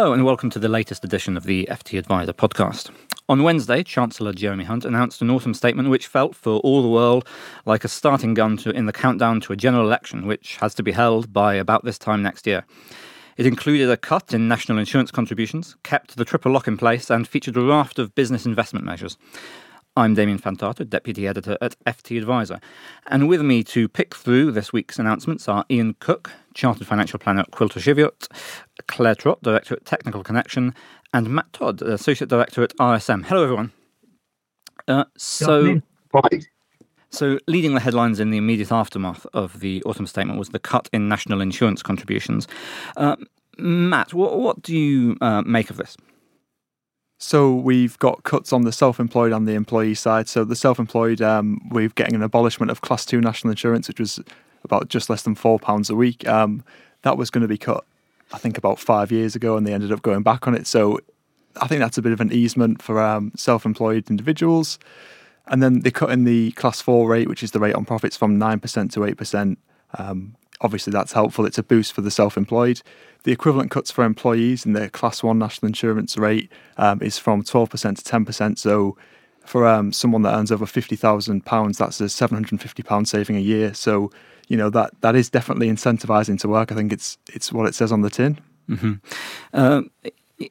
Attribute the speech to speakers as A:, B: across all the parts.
A: Hello, and welcome to the latest edition of the FTAdviser podcast. On Wednesday, Chancellor Jeremy Hunt announced an autumn statement which felt, for all the world, like a starting gun to, in the countdown to a general election, which has to be held by about this time next year. It included a cut in national insurance contributions, kept the triple lock in place, and featured a raft of business investment measures. I'm Damian Fantato, Deputy Editor at FTAdviser. And with me to pick through this week's announcements are Ian Cook, Chartered Financial Planner at Quilter Cheviot, Claire Trott, Director at Technical Connection, and Matt Todd, Associate Director at RSM. Hello, everyone. Uh, so,
B: Hi.
A: so, leading the headlines in the immediate aftermath of the autumn statement was the cut in national insurance contributions. Uh, Matt, what, what do you uh, make of this?
C: So we've got cuts on the self-employed and the employee side. So the self-employed, um, we're getting an abolishment of Class Two national insurance, which was about just less than four pounds a week. Um, that was going to be cut, I think, about five years ago, and they ended up going back on it. So I think that's a bit of an easement for um, self-employed individuals. And then they cut in the Class Four rate, which is the rate on profits, from nine percent to eight percent. Um, obviously, that's helpful. It's a boost for the self-employed. The equivalent cuts for employees in the Class 1 national insurance rate um, is from 12% to 10%. So for um, someone that earns over £50,000, that's a £750 saving a year. So, you know, that, that is definitely incentivising to work. I think it's, it's what it says on the tin.
A: Mm-hmm. Uh,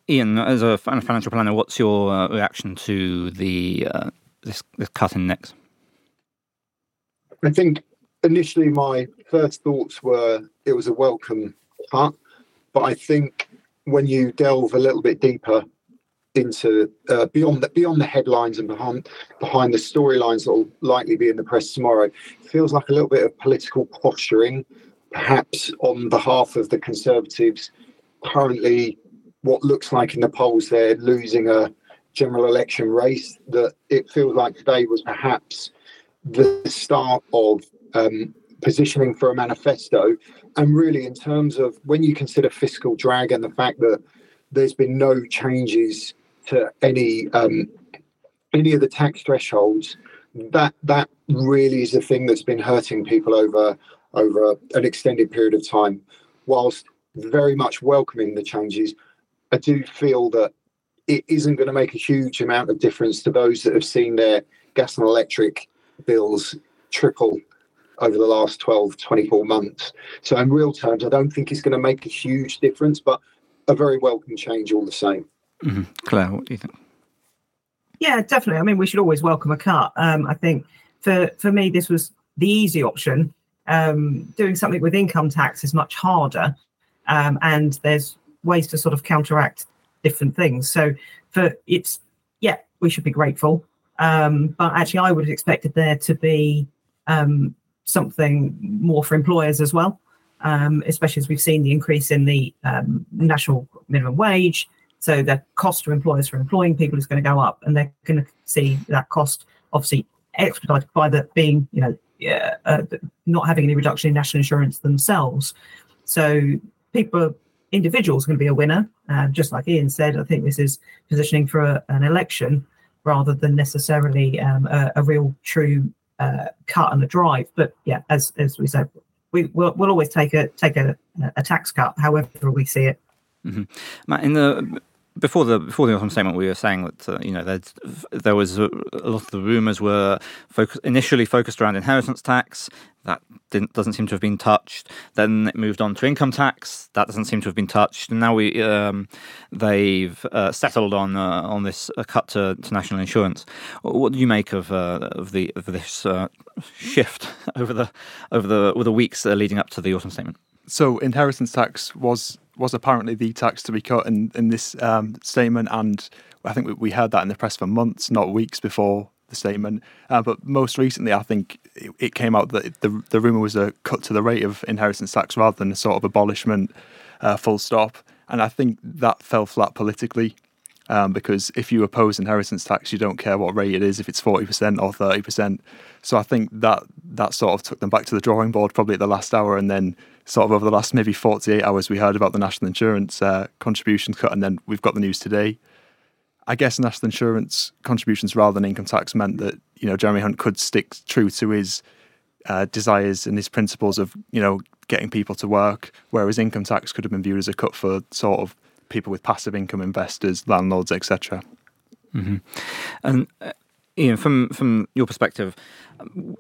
A: Ian, as a financial planner, what's your uh, reaction to the uh, this, this cut in NICs?
B: I think initially my first thoughts were it was a welcome cut. But I think when you delve a little bit deeper into uh, beyond the beyond the headlines and behind behind the storylines that will likely be in the press tomorrow, feels like a little bit of political posturing, perhaps on behalf of the Conservatives. Currently, what looks like in the polls they're losing a general election race. That it feels like today was perhaps the start of um, positioning for a manifesto. And really, in terms of when you consider fiscal drag and the fact that there's been no changes to any um, any of the tax thresholds, that that really is the thing that's been hurting people over over an extended period of time. Whilst very much welcoming the changes, I do feel that it isn't going to make a huge amount of difference to those that have seen their gas and electric bills triple over the last 12, 24 months. So, in real terms, I don't think it's going to make a huge difference, but a very welcome change all the same.
A: Mm-hmm. Claire, what do you think?
D: Yeah, definitely. I mean, we should always welcome a cut. Um, I think for for me, this was the easy option. Um, doing something with income tax is much harder, um, and there's ways to sort of counteract different things. So, for it's yeah, we should be grateful. Um, but actually, I would have expected there to be um, something more for employers as well, um, especially as we've seen the increase in the um, national minimum wage. So the cost to employers for employing people is going to go up, and they're going to see that cost obviously expedited by the being, you know, uh, not having any reduction in national insurance themselves. So people, individuals, are going to be a winner. Uh, just like Ian said, I think this is positioning for a, an election rather than necessarily um, a, a, real true uh, cut and a drive. But yeah, as as we said, we will we'll always take a take a, a tax cut, however we see it.
A: Mm-hmm. Matt, in the before the before the autumn statement, we were saying that uh, you know there there was a, a, lot of the rumours were focus, initially focused around inheritance tax. That doesn't seem to have been touched. Then it moved on to income tax. That doesn't seem to have been touched. And now we um, they've uh, settled on uh, on this cut to, to, national insurance. What do you make of uh, of the of this uh, shift over the over the over the weeks leading up to the autumn statement?
C: So inheritance tax was was apparently the tax to be cut in in this um, statement, and I think we heard that in the press for months, not weeks before the statement. Uh, but most recently, I think it, it, came out that the the rumor was a cut to the rate of inheritance tax rather than a sort of abolishment, uh, full stop. And I think that fell flat politically. Um, because if you oppose inheritance tax, you don't care what rate it is, if it's forty percent or thirty percent. So I think that that sort of took them back to the drawing board probably at the last hour, and then sort of over the last maybe 48 hours, we heard about the national insurance uh, contributions cut, and then we've got the news today. I guess national insurance contributions rather than income tax meant that you know Jeremy Hunt could stick true to his uh, desires and his principles of you know getting people to work, whereas income tax could have been viewed as a cut for sort of people with passive income investors, landlords, etc.
A: Mm-hmm. And uh, Ian, from from your perspective,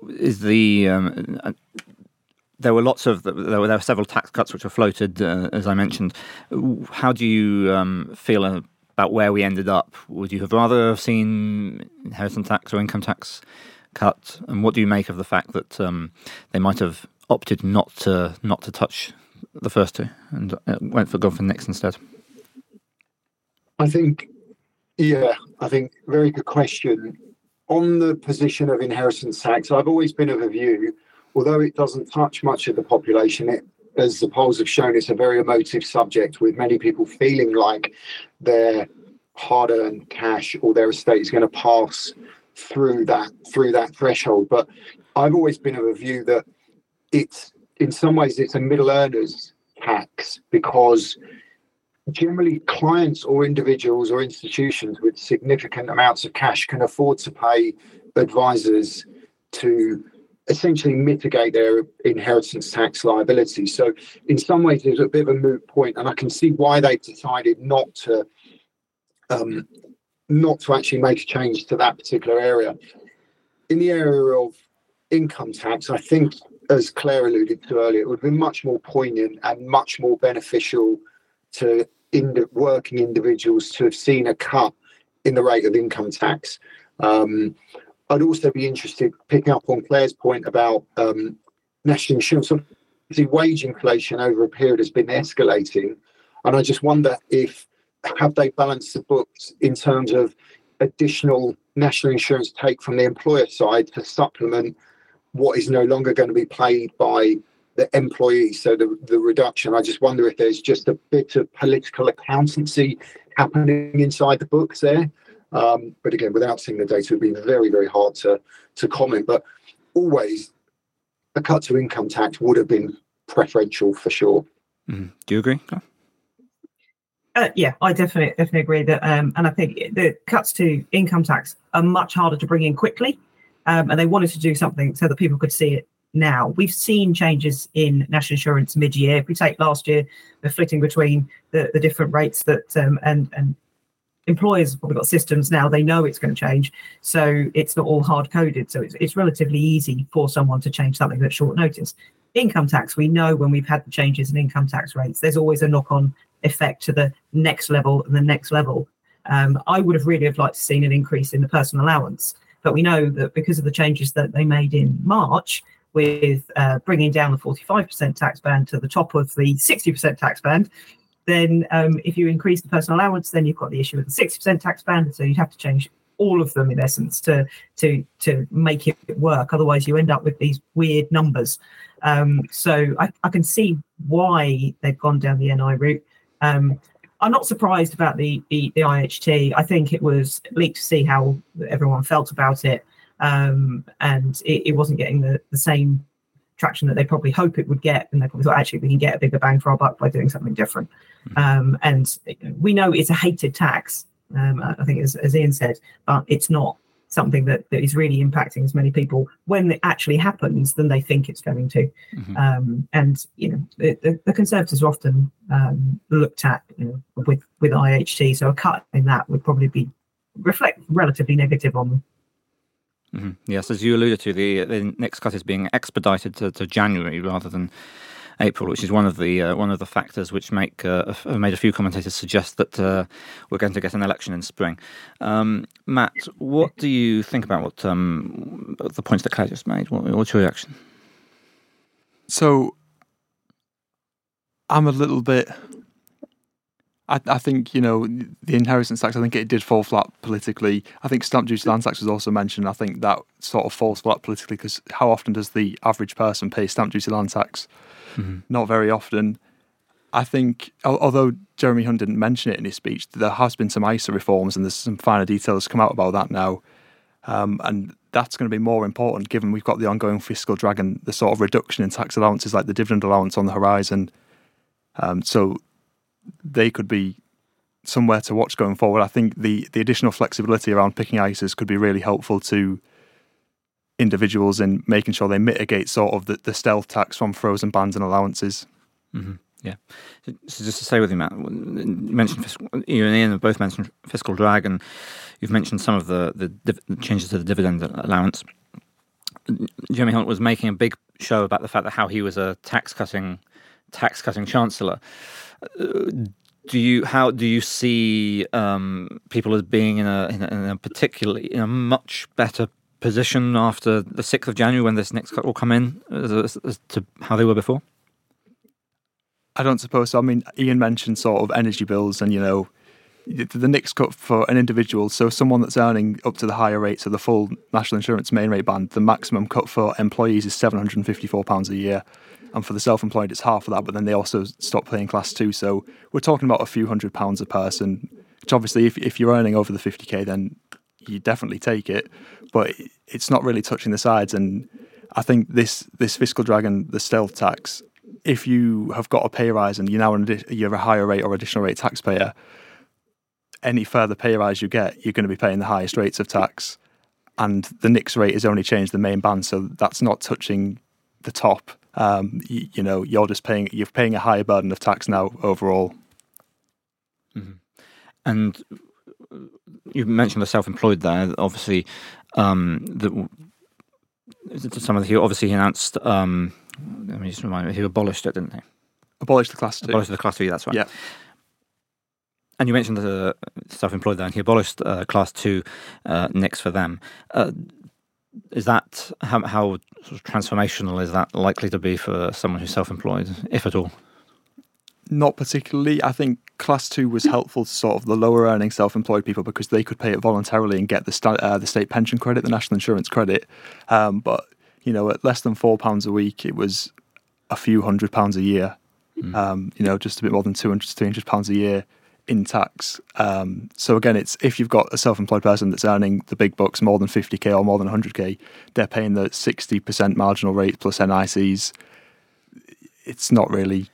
A: is the um, there were lots of there were, there were several tax cuts which were floated, uh, as I mentioned. How do you um, feel about where we ended up? Would you have rather have seen inheritance tax or income tax cut? And what do you make of the fact that um, they might have opted not to not to touch the first two and uh, went for gone for NICs instead?
B: I think, yeah, I think very good question. On the position of inheritance tax, I've always been of a view, although it doesn't touch much of the population, it, as the polls have shown, it's a very emotive subject with many people feeling like their hard-earned cash or their estate is going to pass through that through that threshold. But I've always been of a view that it's in some ways it's a middle earners tax because generally clients or individuals or institutions with significant amounts of cash can afford to pay advisors to essentially mitigate their inheritance tax liability. So in some ways there's a bit of a moot point and I can see why they've decided not to um, not to actually make a change to that particular area. In the area of income tax, I think as Claire alluded to earlier, it would be much more poignant and much more beneficial to in working individuals to have seen a cut in the rate of income tax. Um, I'd also be interested, picking up on Claire's point about um, national insurance. Obviously, wage inflation over a period has been escalating, and I just wonder if have they balanced the books in terms of additional national insurance take from the employer side to supplement what is no longer going to be paid by the employees. So the, the reduction, I just wonder if there's just a bit of political accountancy happening inside the books there. Um, but again, without seeing the data, it would be very, very hard to, to comment. But always a cut to income tax would have been preferential for sure.
A: Mm. Do you agree?
D: Uh, yeah, I definitely definitely agree that, um, and I think the cuts to income tax are much harder to bring in quickly um, and they wanted to do something so that people could see it now. We've seen changes in national insurance mid-year. If we take last year, we're flitting between the, the different rates that um, and and employers have probably got systems now. They know it's going to change, so it's not all hard coded. So it's it's relatively easy for someone to change something at short notice. Income tax, we know when we've had the changes in income tax rates, there's always a knock-on effect to the next level and the next level. Um, I would have really have liked to seen an increase in the personal allowance. But we know that because of the changes that they made in March, with uh, bringing down the 45% tax band to the top of the 60% tax band, then um, if you increase the personal allowance, then you've got the issue with the 60% tax band. So you'd have to change all of them in essence to to to make it work. Otherwise, you end up with these weird numbers. Um, so I, I, can see why they've gone down the NI route. Um, I'm not surprised about the, the, the IHT. I think it was leaked to see how everyone felt about it, um, and it, it, wasn't getting the, the same traction that they probably hope it would get. And they probably thought actually we can get a bigger bang for our buck by doing something different. Hmm. Um, and we know it's a hated tax. Um, I think as, as Ian said, but it's not something that, that is really impacting as many people when it actually happens than they think it's going to. Mm-hmm. Um, and you know, the, the, Conservatives are often um, looked at you know, with with IHT, so a cut in that would probably be reflect relatively negative on.
A: Mm-hmm. Yes, as you alluded to, the, the NICs cut is being expedited to, to January rather than April, which is one of the uh, one of the factors which make uh, made a few commentators suggest that uh, we're going to get an election in spring. Um, Matt, what do you think about what um, the points that Claire just made? What, what's your reaction?
C: So, I'm a little bit. I, I, think you know the inheritance tax. I think it did fall flat politically. I think stamp duty land tax was also mentioned. I think that sort of falls flat politically because how often does the average person pay stamp duty land tax? mm-hmm. not very often. I think, although Jeremy Hunt didn't mention it in his speech, there has been some ISA reforms and there's some finer details come out about that now. Um, and that's going to be more important given we've got the ongoing fiscal drag and the sort of reduction in tax allowances like the dividend allowance on the horizon. Um, so they could be somewhere to watch going forward. I think the, the additional flexibility around picking ISAs could be really helpful to individuals in making sure they mitigate sort of the, the stealth tax from frozen bans and allowances.
A: Mm-hmm. Yeah. So just to say with you, Matt, you mentioned fiscal, you and Ian have both mentioned fiscal drag, and you've mentioned some of the, the, div- changes to the dividend allowance. Jeremy Hunt was making a big show about the fact that how he was a tax cutting tax cutting chancellor. Do you how do you see um, people as being in a, in a, in a particularly in a much better position after the sixth of January when this NICs cut will come in as, as to how they were before?
C: I don't suppose so. I mean, Ian mentioned sort of energy bills and, you know, the NICs cut for an individual, so someone that's earning up to the higher rates of the full national insurance main rate band, the maximum cut for employees is £754 a year. And for the self employed, it's half of that, but then they also stop paying class two. So we're talking about a few hundred pounds a person, which obviously, if, if you're earning over the 50k, then you definitely take it. But it's not really touching the sides. And I think this, this fiscal dragon, the stealth tax, if you have got a pay rise and you're now an, you're a higher rate or additional rate taxpayer, any further pay rise you get, you're going to be paying the highest rates of tax. And the NICS rate has only changed the main band, so that's not touching the top. Um, you, you, know, you're just paying you're paying a higher burden of tax now overall.
A: Mm-hmm. And you mentioned the self-employed there. Obviously, um, the, some of the, obviously announced um, let me just remind me, he abolished it, didn't he?
C: Abolished the class two.
A: Abolished the class two, that's right.
C: Yeah.
A: And you mentioned the self-employed there, and he abolished uh, class two uh, NICS for them. Uh, is that how, how sort of transformational is that likely to be for someone who's self-employed, if at all?
C: Not particularly. I think class two was helpful to sort of the lower earning self-employed people because they could pay it voluntarily and get the sta- uh, the state pension credit, the national insurance credit. Um, but you know, at less than four pounds a week, it was a few hundred pounds a year. Mm. Um, you know, just a bit more than 200 to 300 pounds a year in tax. Um, so again, it's if you've got a self-employed person that's earning the big bucks, more than 50k or more than 100k, they're paying the 60% marginal rate plus NICs. It's not really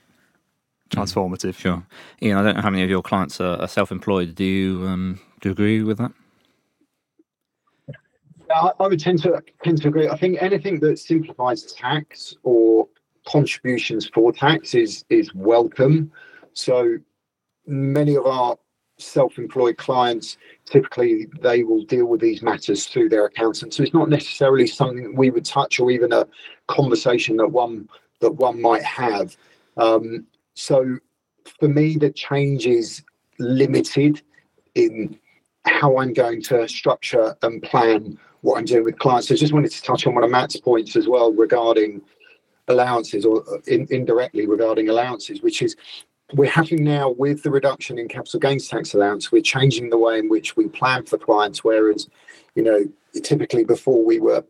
C: hmm. transformative.
A: Sure, Ian. I don't know how many of your clients are, are self-employed. Do you um, do you agree with that?
B: I, I would tend to tend to agree. I think anything that simplifies tax or contributions for tax is is welcome. So many of our self-employed clients typically they will deal with these matters through their accountant so it's not necessarily something we would touch or even a conversation that one that one might have um, so for me the change is limited in how i'm going to structure and plan what I'm doing with clients. So I just wanted to touch on one of Matt's points as well regarding allowances or uh, in, indirectly regarding allowances, which is we're having now with the reduction in capital gains tax allowance, we're changing the way in which we plan for clients. Whereas, you know, typically before we were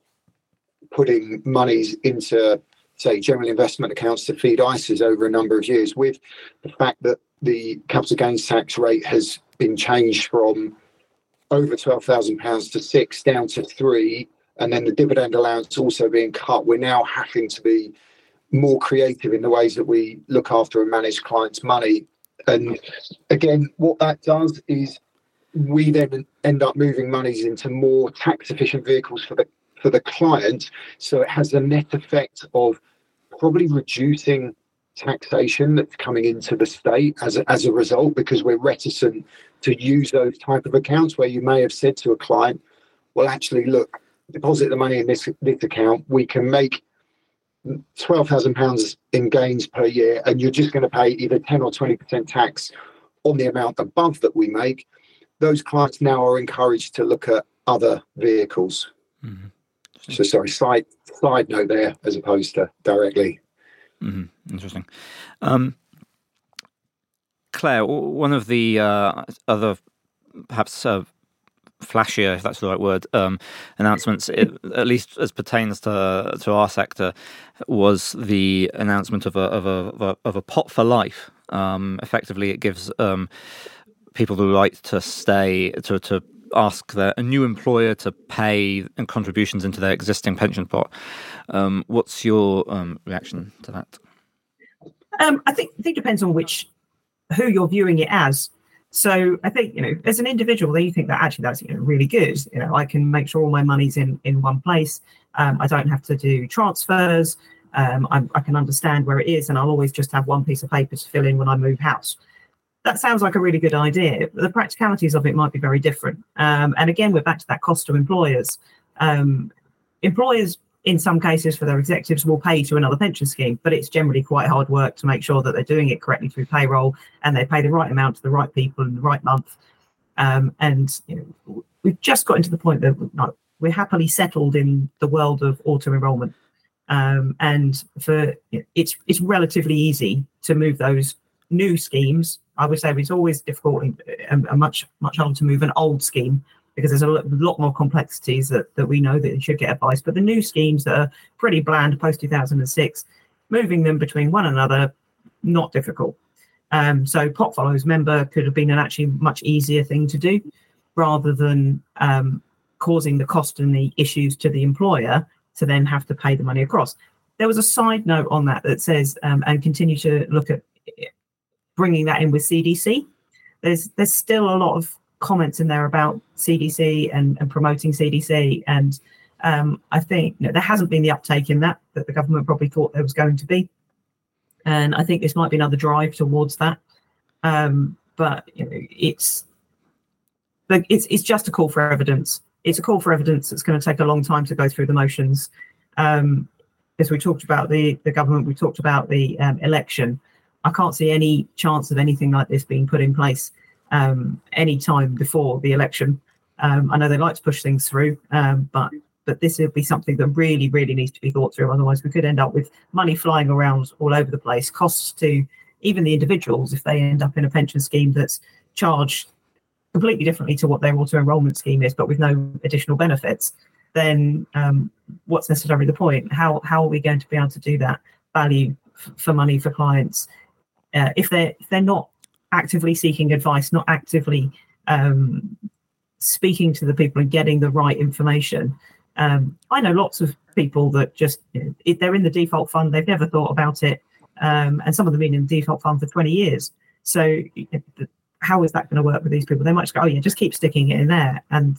B: putting monies into, say, general investment accounts to feed ISAs over a number of years, with the fact that the capital gains tax rate has been changed from over £12,000 to six, down to three, and then the dividend allowance also being cut, we're now having to be more creative in the ways that we look after and manage clients' money. And again, what that does is we then end up moving monies into more tax efficient vehicles for the for the client. So it has a net effect of probably reducing taxation that's coming into the state as a, as a result because we're reticent to use those type of accounts where you may have said to a client well actually look deposit the money in this this account we can make 12,000 pounds in gains per year and you're just going to pay either 10 or 20% tax on the amount above that we make those clients now are encouraged to look at other vehicles mm-hmm. so sorry side side note there as opposed to directly
A: Mm-hmm. Interesting. Um, Claire, one of the uh, other perhaps uh, flashier, if that's the right word, um, announcements, it, at least as pertains to to our sector, was the announcement of a of a of a, pot for life. Um, effectively, it gives um, people the right to stay to to ask their, a new employer to pay contributions into their existing pension pot. Um, what's your um, reaction to that?
D: Um, I think I think it depends on which who you're viewing it as. So I think you know, as an individual, then you think that actually that's you know really good. You know, I can make sure all my money's in in one place. Um, I don't have to do transfers. Um, i can understand where it is, and I'll always just have one piece of paper to fill in when I move house. That sounds like a really good idea. But the practicalities of it might be very different. Um, and again, we're back to that cost to employers. Um, employers in some cases for their executives will pay to another pension scheme, but it's generally quite hard work to make sure that they're doing it correctly through payroll and they pay the right amount to the right people in the right month. Um, and you know, we've just gotten to the point that we're happily settled in the world of auto enrollment, um, and for it's it's relatively easy to move those new schemes. I would say it's always difficult and, and much much harder to move an old scheme because there's a lot more complexities that, that we know that you should get advice. But the new schemes that are pretty bland post 2006, moving them between one another, not difficult. Um, so pot follows member could have been an actually much easier thing to do rather than um, causing the cost and the issues to the employer to then have to pay the money across. There was a side note on that that says, um, and continue to look at bringing that in with CDC. There's there's still a lot of comments in there about CDC and, and promoting CDC. And um, I think you know, there hasn't been the uptake in that that the government probably thought there was going to be. And I think this might be another drive towards that. Um, but you know, it's it's it's just a call for evidence. It's a call for evidence that's going to take a long time to go through the motions. Um, as we talked about the the government, we talked about the um, election. I can't see any chance of anything like this being put in place um, any time before the election. Um, I know they like to push things through, um, but but this would be something that really, really needs to be thought through. Otherwise, we could end up with money flying around all over the place, costs to even the individuals if they end up in a pension scheme that's charged completely differently to what their auto enrollment scheme is, but with no additional benefits. Then um, what's necessarily the point? How how are we going to be able to do that value f- for money for clients uh, if they're if they're not actively seeking advice, not actively um, speaking to the people and getting the right information. Um, I know lots of people that just you know, they're in the default fund, they've never thought about it, um, and some of them've been in the default fund for 20 years. So how is that going to work with these people? They might just go, oh yeah, just keep sticking it in there, and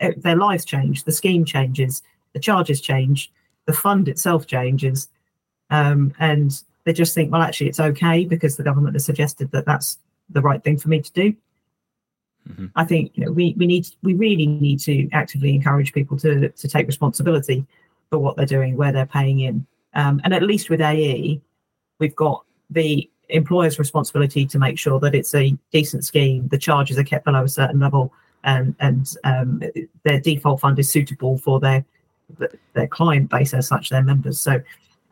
D: it, their lives change, the scheme changes, the charges change, the fund itself changes, um, and they just think, well, actually, it's okay because the government has suggested that that's the right thing for me to do. Mm-hmm. I think you know we we need we really need to actively encourage people to to take responsibility for what they're doing, where they're paying in, um, and at least with AE, we've got the employer's responsibility to make sure that it's a decent scheme, the charges are kept below a certain level, and and um, their default fund is suitable for their their client base as such, their members. So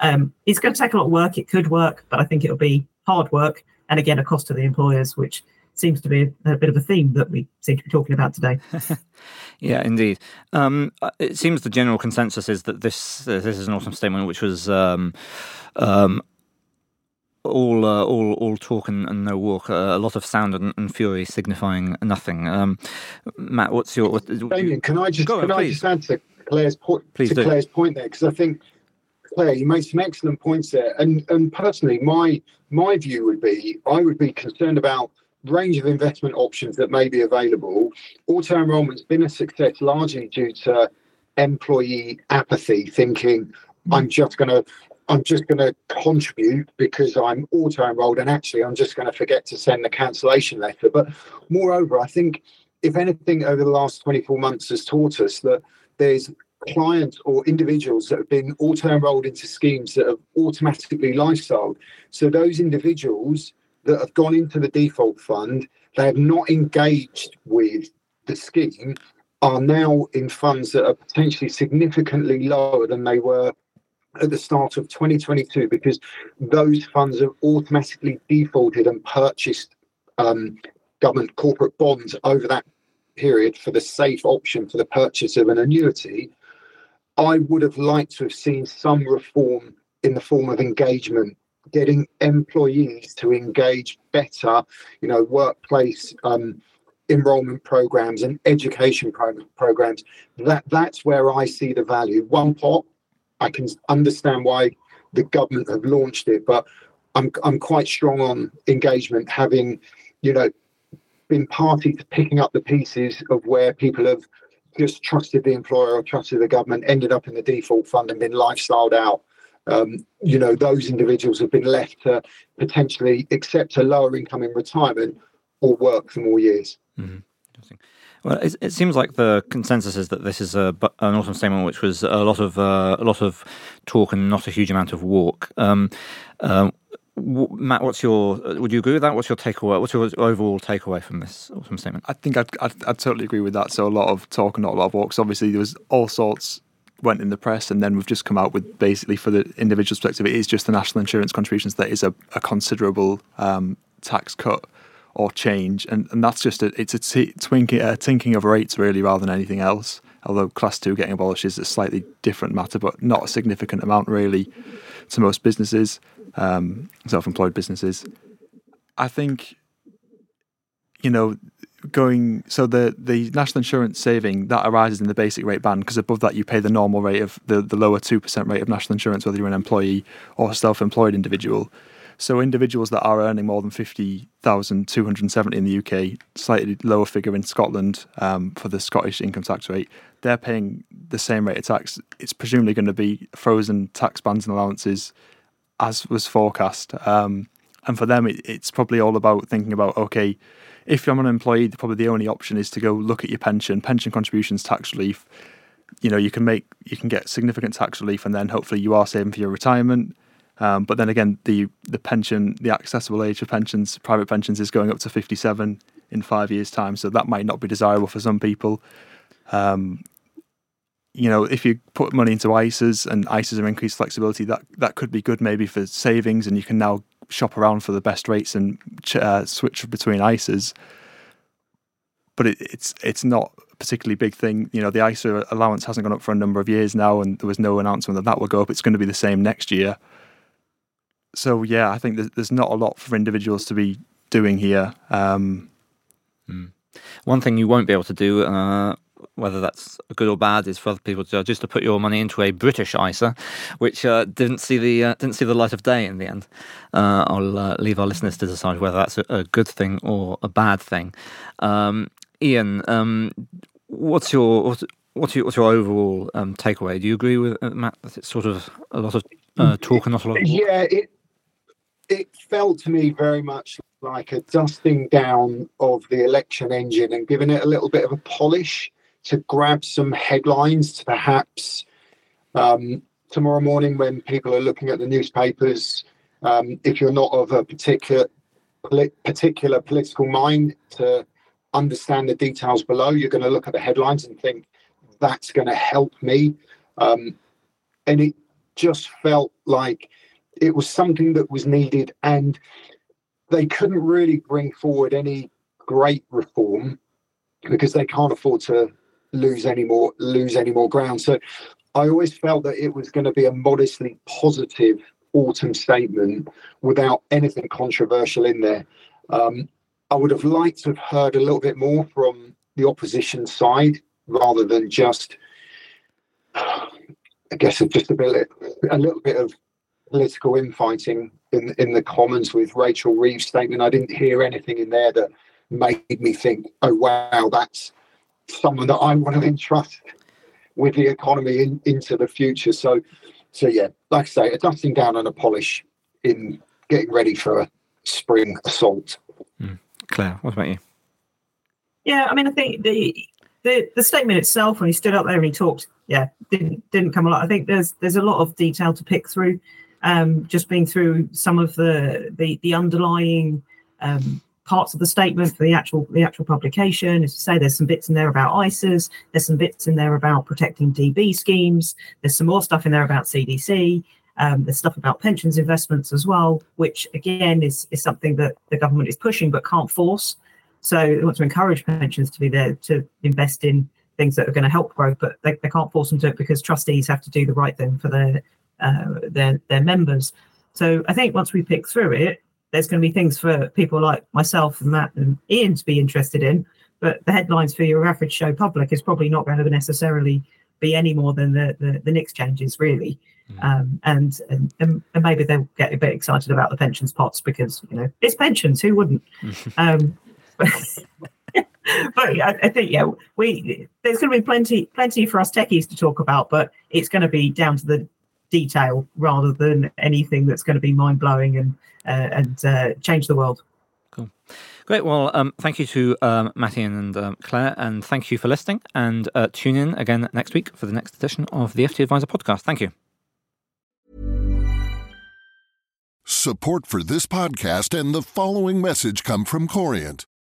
D: um, it's going to take a lot of work. It could work, but I think it'll be hard work and again a cost to the employers, which seems to be a, a bit of a theme that we seem to be talking about today.
A: yeah, indeed. Um, uh, it seems the general consensus is that this uh, this is an autumn statement which was. Um, um, all, uh, all, all talk and, and no walk. Uh, a lot of sound and, and fury signifying nothing. Um, Matt, what's your? What,
B: Damian, can I just can I just answer Claire's point
A: please
B: to
A: do.
B: Claire's point there because I think Claire, you made some excellent points there. And and personally, my my view would be I would be concerned about range of investment options that may be available. Auto enrollment's been a success largely due to employee apathy, thinking hmm. I'm just going to I'm just going to contribute because I'm auto enrolled, and actually I'm just going to forget to send the cancellation letter. But moreover, I think if anything over the last 24 months has taught us that there's clients or individuals that have been auto enrolled into schemes that have automatically lifestyle. So those individuals that have gone into the default fund, they have not engaged with the scheme, are now in funds that are potentially significantly lower than they were at the start of 2022 because those funds have automatically defaulted and purchased um, government corporate bonds over that period for the safe option for the purchase of an annuity I would have liked to have seen some reform in the form of engagement, getting employees to engage better, you know, workplace um, enrollment programs and education pro- programs. That that's where I see the value. One pot, I can understand why the government have launched it, but I'm I'm quite strong on engagement, having, you know, been party to picking up the pieces of where people have just trusted the employer or trusted the government, ended up in the default fund and been lifestyled out. um, you know, those individuals have been left to potentially accept a lower income in retirement or work for more years.
A: Mm-hmm. Well, it, it, seems like the consensus is that this is a, an autumn statement which was a lot of uh, a lot of talk and not a huge amount of walk. Um, um, Matt, what's your? Would you agree with that? What's your takeaway? What's your overall takeaway from this autumn statement?
C: I think I'd, I'd, I'd totally agree with that. So a lot of talk and not a lot of walks. Obviously, there was all sorts went in the press, and then we've just come out with basically for the individual perspective, it is just the national insurance contributions that is a, a considerable um, tax cut or change, and, and that's just a it's a t- twinking, a tinking of rates really rather than anything else. Although class two getting abolished is a slightly different matter, but not a significant amount really to most businesses, um, self-employed businesses. I think you know going so the the national insurance saving that arises in the basic rate band because above that you pay the normal rate of the the lower two percent rate of national insurance whether you're an employee or a self-employed individual. So individuals that are earning more than fifty thousand two hundred seventy in the UK, slightly lower figure in Scotland um, for the Scottish income tax rate, they're paying the same rate of tax. It's presumably going to be frozen tax bands and allowances, as was forecast. Um, and for them, it, it's probably all about thinking about okay, if I'm an employee, probably the only option is to go look at your pension, pension contributions, tax relief. You know, you can make you can get significant tax relief, and then hopefully you are saving for your retirement um, but then again, the the pension, the accessible age for pensions, private pensions, is going up to 57 in five years' time. So that might not be desirable for some people. Um, you know, if you put money into ISAs and ISAs are increased flexibility, that that could be good maybe for savings, and you can now shop around for the best rates and uh, switch between ISAs. But it, it's it's not a particularly big thing. You know, the ISA allowance hasn't gone up for a number of years now, and there was no announcement that that will go up. It's going to be the same next year so yeah, I think there's not a lot for individuals to be doing here. Um,
A: mm. One thing you won't be able to do, uh, whether that's good or bad, is for other people to just to put your money into a British ISA, which uh, didn't see the uh, didn't see the light of day in the end. Uh, I'll uh, leave our listeners to decide whether that's a, a good thing or a bad thing. Um, Ian, um, what's your what's, your what's your overall um, takeaway? Do you agree with uh, Matt that it's sort of a lot of talk and not a lot of?
B: Yeah, it, it felt to me very much like a dusting down of the election engine and giving it a little bit of a polish to grab some headlines to perhaps um, tomorrow morning when people are looking at the newspapers um, if you're not of a particular particular political mind to understand the details below you're going to look at the headlines and think that's going to help me. Um, and it just felt like it was something that was needed and they couldn't really bring forward any great reform because they can't afford to lose any more lose any more ground so i always felt that it was going to be a modestly positive autumn statement without anything controversial in there um, i would have liked to have heard a little bit more from the opposition side rather than just i guess just a bit a little bit of political infighting in in the Commons with Rachel Reeves' statement. I didn't hear anything in there that made me think, "Oh wow, that's someone that I want to entrust with the economy in, into the future." So, so yeah, like I say, a dusting down and a polish in getting ready for a spring assault.
A: Mm. Claire, what about you?
D: Yeah, I mean, I think the the the statement itself when he stood up there and he talked, yeah, didn't didn't come a lot. I think there's there's a lot of detail to pick through um, just being through some of the the, the underlying um, parts of the statement for the actual the actual publication. As you say, there's some bits in there about ISAs. There's some bits in there about protecting DB schemes. There's some more stuff in there about CDC. Um, there's stuff about pensions investments as well, which again is is something that the government is pushing but can't force. So they want to encourage pensions to be there to invest in things that are going to help growth, but they, they can't force them to it because trustees have to do the right thing for their uh, their their members. So I think once we pick through it, there's going to be things for people like myself and Matt and Ian to be interested in. But the headlines for your average show public is probably not going to necessarily be any more than the the, the NICs changes really. Mm. Um, and, and, and maybe they'll get a bit excited about the pensions pots because you know it's pensions. Who wouldn't? um, but, but I, I, think yeah, we there's going to be plenty plenty for us techies to talk about, but it's going to be down to the detail rather than anything that's going to be mind blowing and uh, and uh, change the world.
A: Cool. Great. Well, um, thank you to um, Matty and um, Claire, and thank you for listening. And uh, tune in again next week for the next edition of the FTAdviser podcast. Thank you.
E: Support for this podcast and the following message come from Corient.